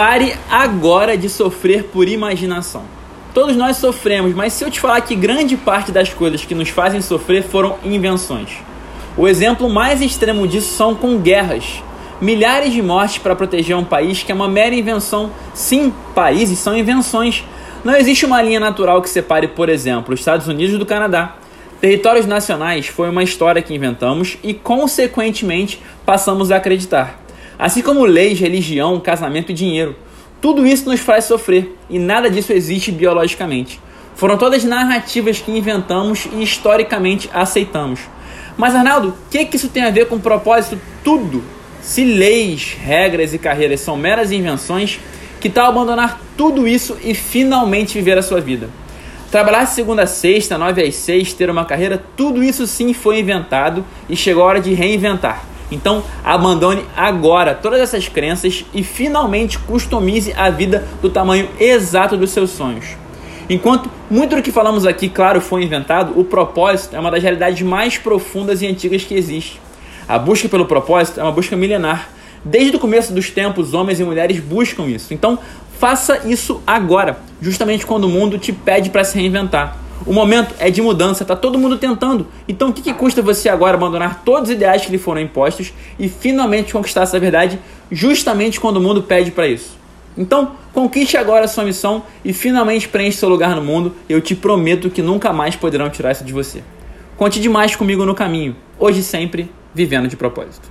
Pare agora de sofrer por imaginação. Todos nós sofremos, mas se eu te falar que grande parte das coisas que nos fazem sofrer foram invenções. O exemplo mais extremo disso são com guerras. Milhares de mortes para proteger um país que é uma mera invenção. Sim, países são invenções. Não existe uma linha natural que separe, por exemplo, os Estados Unidos do Canadá. Territórios nacionais foi uma história que inventamos e, consequentemente, passamos a acreditar. Assim como leis, religião, casamento e dinheiro. Tudo isso nos faz sofrer e nada disso existe biologicamente. Foram todas narrativas que inventamos e historicamente aceitamos. Mas Arnaldo, o que, que isso tem a ver com propósito? Tudo. Se leis, regras e carreiras são meras invenções, que tal abandonar tudo isso e finalmente viver a sua vida? Trabalhar de segunda a sexta, nove às seis, ter uma carreira, tudo isso sim foi inventado e chegou a hora de reinventar. Então, abandone agora todas essas crenças e finalmente customize a vida do tamanho exato dos seus sonhos. Enquanto muito do que falamos aqui, claro, foi inventado, o propósito é uma das realidades mais profundas e antigas que existe. A busca pelo propósito é uma busca milenar. Desde o começo dos tempos, homens e mulheres buscam isso. Então, Faça isso agora, justamente quando o mundo te pede para se reinventar. O momento é de mudança, tá todo mundo tentando. Então o que, que custa você agora abandonar todos os ideais que lhe foram impostos e finalmente conquistar essa verdade justamente quando o mundo pede para isso? Então, conquiste agora a sua missão e finalmente preencha seu lugar no mundo. Eu te prometo que nunca mais poderão tirar isso de você. Conte demais comigo no caminho. Hoje sempre, vivendo de propósito.